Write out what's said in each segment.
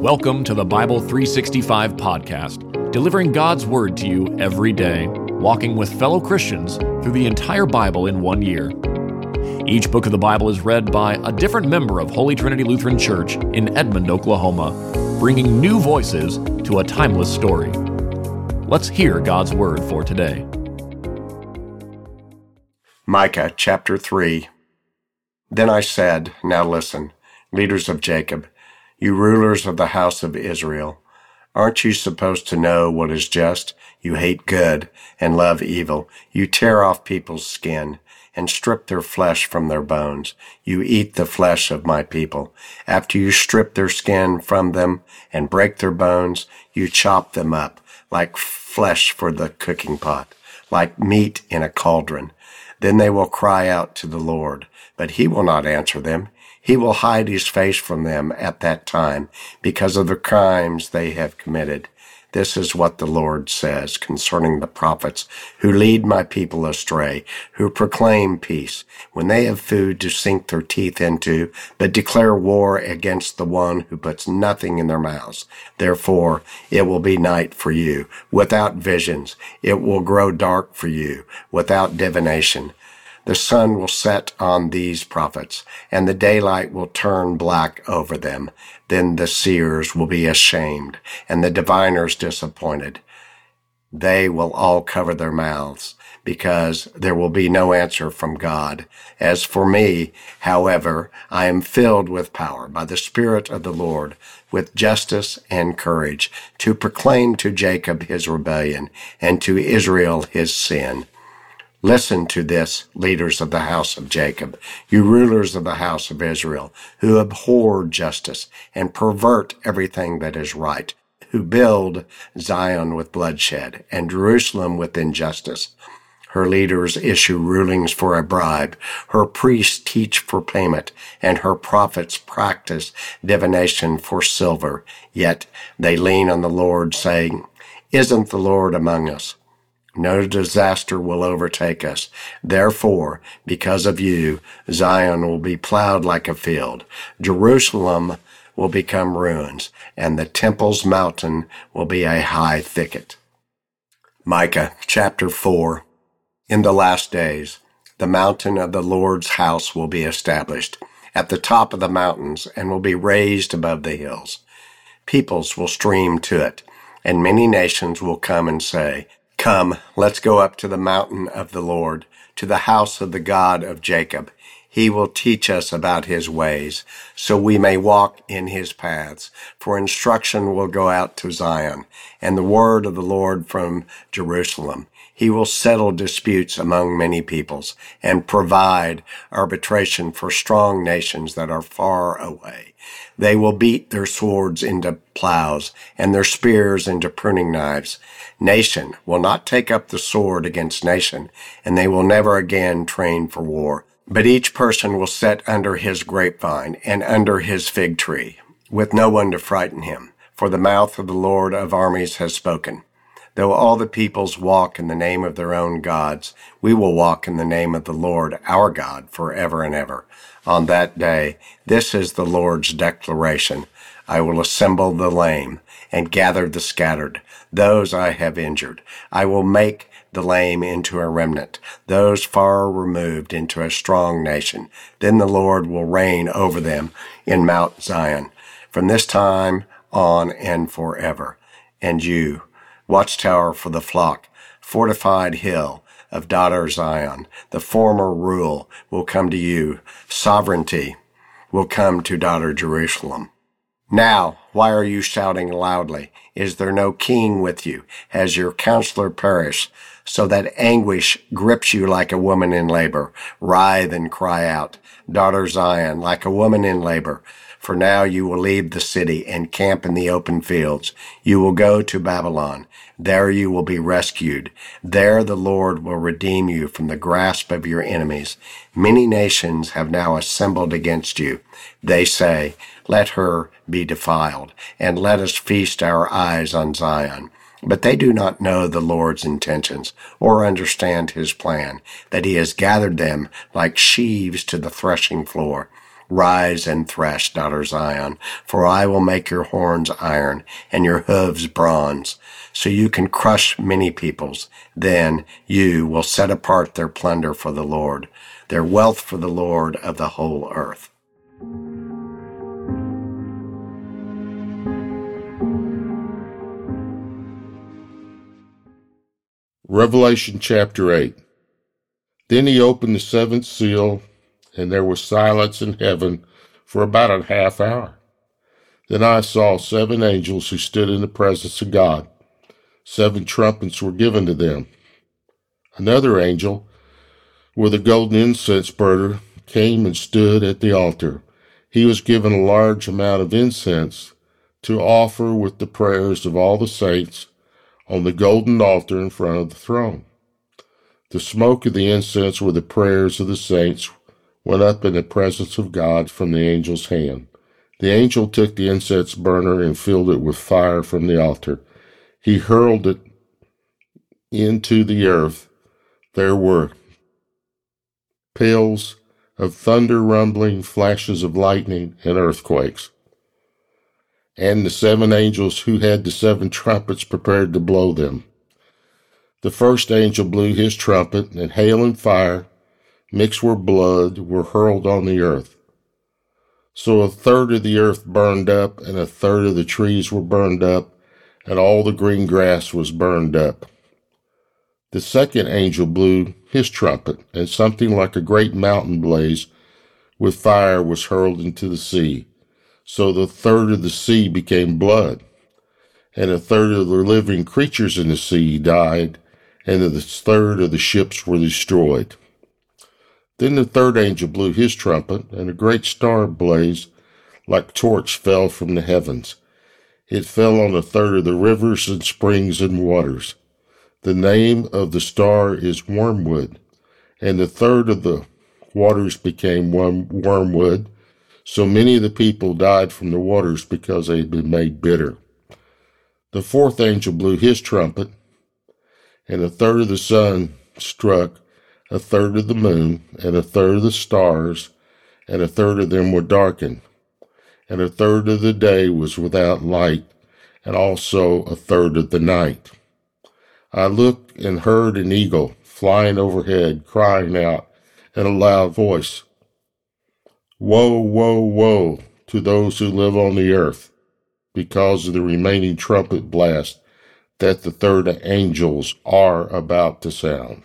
Welcome to the Bible 365 podcast, delivering God's Word to you every day, walking with fellow Christians through the entire Bible in one year. Each book of the Bible is read by a different member of Holy Trinity Lutheran Church in Edmond, Oklahoma, bringing new voices to a timeless story. Let's hear God's Word for today. Micah chapter 3. Then I said, Now listen, leaders of Jacob, you rulers of the house of Israel, aren't you supposed to know what is just? You hate good and love evil. You tear off people's skin and strip their flesh from their bones. You eat the flesh of my people. After you strip their skin from them and break their bones, you chop them up like flesh for the cooking pot, like meat in a cauldron. Then they will cry out to the Lord, but he will not answer them. He will hide his face from them at that time because of the crimes they have committed. This is what the Lord says concerning the prophets who lead my people astray, who proclaim peace when they have food to sink their teeth into, but declare war against the one who puts nothing in their mouths. Therefore, it will be night for you without visions. It will grow dark for you without divination. The sun will set on these prophets, and the daylight will turn black over them. Then the seers will be ashamed, and the diviners disappointed. They will all cover their mouths, because there will be no answer from God. As for me, however, I am filled with power by the Spirit of the Lord, with justice and courage, to proclaim to Jacob his rebellion, and to Israel his sin. Listen to this, leaders of the house of Jacob, you rulers of the house of Israel, who abhor justice and pervert everything that is right, who build Zion with bloodshed and Jerusalem with injustice. Her leaders issue rulings for a bribe. Her priests teach for payment, and her prophets practice divination for silver. Yet they lean on the Lord, saying, Isn't the Lord among us? No disaster will overtake us. Therefore, because of you, Zion will be plowed like a field. Jerusalem will become ruins, and the temple's mountain will be a high thicket. Micah chapter 4 In the last days, the mountain of the Lord's house will be established at the top of the mountains and will be raised above the hills. Peoples will stream to it, and many nations will come and say, Come, let's go up to the mountain of the Lord, to the house of the God of Jacob. He will teach us about his ways, so we may walk in his paths. For instruction will go out to Zion, and the word of the Lord from Jerusalem. He will settle disputes among many peoples, and provide arbitration for strong nations that are far away. They will beat their swords into plows and their spears into pruning knives. Nation will not take up the sword against nation, and they will never again train for war. But each person will sit under his grapevine and under his fig tree, with no one to frighten him, for the mouth of the Lord of armies has spoken. Though all the peoples walk in the name of their own gods, we will walk in the name of the Lord our God forever and ever. On that day, this is the Lord's declaration. I will assemble the lame and gather the scattered, those I have injured. I will make the lame into a remnant, those far removed into a strong nation. Then the Lord will reign over them in Mount Zion from this time on and forever. And you, watchtower for the flock, fortified hill of daughter Zion. The former rule will come to you. Sovereignty will come to daughter Jerusalem. Now, why are you shouting loudly? Is there no king with you? Has your counselor perished? So that anguish grips you like a woman in labor. Writhe and cry out. Daughter Zion, like a woman in labor. For now you will leave the city and camp in the open fields. You will go to Babylon. There you will be rescued. There the Lord will redeem you from the grasp of your enemies. Many nations have now assembled against you. They say, let her be defiled, and let us feast our eyes on Zion. But they do not know the Lord's intentions or understand his plan, that he has gathered them like sheaves to the threshing floor. Rise and thresh, daughter Zion, for I will make your horns iron and your hooves bronze, so you can crush many peoples. Then you will set apart their plunder for the Lord, their wealth for the Lord of the whole earth. Revelation chapter 8. Then he opened the seventh seal, and there was silence in heaven for about a half hour. Then I saw seven angels who stood in the presence of God. Seven trumpets were given to them. Another angel, with a golden incense burner, came and stood at the altar. He was given a large amount of incense to offer with the prayers of all the saints on the golden altar in front of the throne. The smoke of the incense with the prayers of the saints went up in the presence of God from the angel's hand. The angel took the incense burner and filled it with fire from the altar. He hurled it into the earth. There were peals of thunder, rumbling, flashes of lightning, and earthquakes and the seven angels who had the seven trumpets prepared to blow them. The first angel blew his trumpet, and hail and fire, mixed with blood, were hurled on the earth. So a third of the earth burned up, and a third of the trees were burned up, and all the green grass was burned up. The second angel blew his trumpet, and something like a great mountain blaze with fire was hurled into the sea so the third of the sea became blood, and a third of the living creatures in the sea died, and the third of the ships were destroyed. Then the third angel blew his trumpet, and a great star blazed like torch fell from the heavens. It fell on a third of the rivers and springs and waters. The name of the star is wormwood, and the third of the waters became wormwood, so many of the people died from the waters because they had been made bitter. The fourth angel blew his trumpet, and a third of the sun struck, a third of the moon, and a third of the stars, and a third of them were darkened, and a third of the day was without light, and also a third of the night. I looked and heard an eagle flying overhead, crying out in a loud voice, Woe, woe, woe to those who live on the earth because of the remaining trumpet blast that the third angels are about to sound.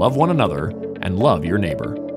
love one another, and love your neighbor.